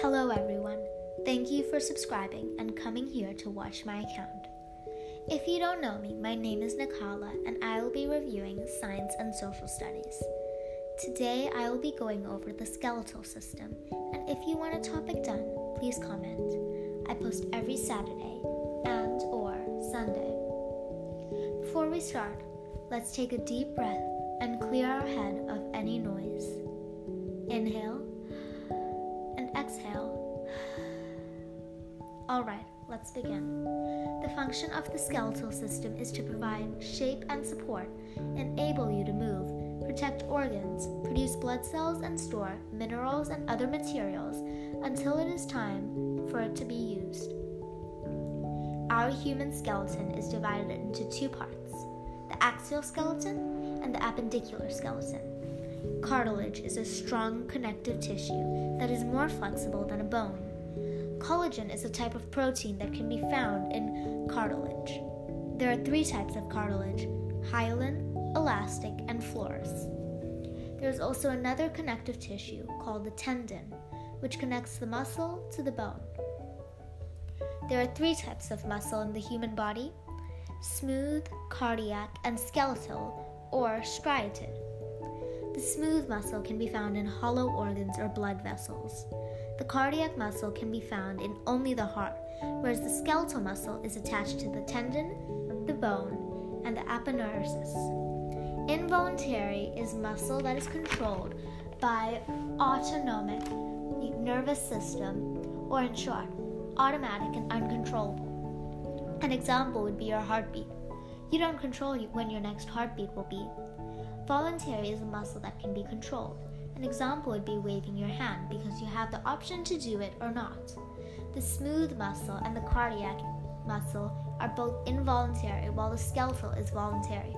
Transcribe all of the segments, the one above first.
Hello, everyone. Thank you for subscribing and coming here to watch my account. If you don't know me, my name is Niscala and I will be reviewing science and social studies. Today I will be going over the skeletal system, and if you want a topic done, please comment. I post every Saturday and or Sunday. Before we start, let's take a deep breath and clear our head of any noise. Inhale exhale. All right, let's begin. The function of the skeletal system is to provide shape and support, enable you to move, protect organs, produce blood cells, and store minerals and other materials until it is time for it to be used. Our human skeleton is divided into two parts the axial skeleton and the appendicular skeleton. Cartilage is a strong connective tissue that is more flexible than a bone. Collagen is a type of protein that can be found in cartilage. There are three types of cartilage hyaline, elastic, and fibrous. There is also another connective tissue called the tendon, which connects the muscle to the bone. There are three types of muscle in the human body smooth, cardiac, and skeletal, or striated. The smooth muscle can be found in hollow organs or blood vessels. The cardiac muscle can be found in only the heart, whereas the skeletal muscle is attached to the tendon, the bone, and the aponeurosis. Involuntary is muscle that is controlled by autonomic nervous system, or in short, automatic and uncontrollable. An example would be your heartbeat. You don't control when your next heartbeat will be. Voluntary is a muscle that can be controlled. An example would be waving your hand because you have the option to do it or not. The smooth muscle and the cardiac muscle are both involuntary while the skeletal is voluntary.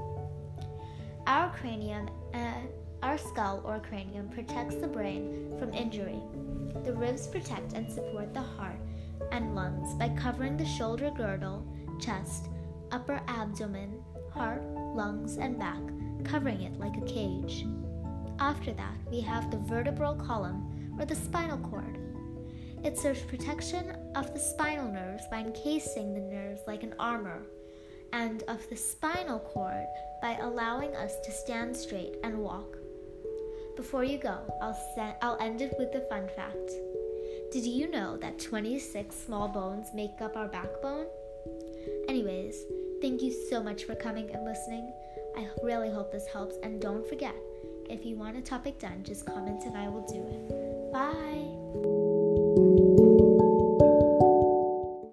Our cranium and our skull or cranium protects the brain from injury. The ribs protect and support the heart and lungs by covering the shoulder girdle, chest, upper abdomen, heart, lungs, and back covering it like a cage. After that, we have the vertebral column, or the spinal cord. It serves protection of the spinal nerves by encasing the nerves like an armor, and of the spinal cord by allowing us to stand straight and walk. Before you go, I'll, I'll end it with a fun fact. Did you know that 26 small bones make up our backbone? Anyways, thank you so much for coming and listening. I really hope this helps, and don't forget if you want a topic done, just comment and I will do it. Bye!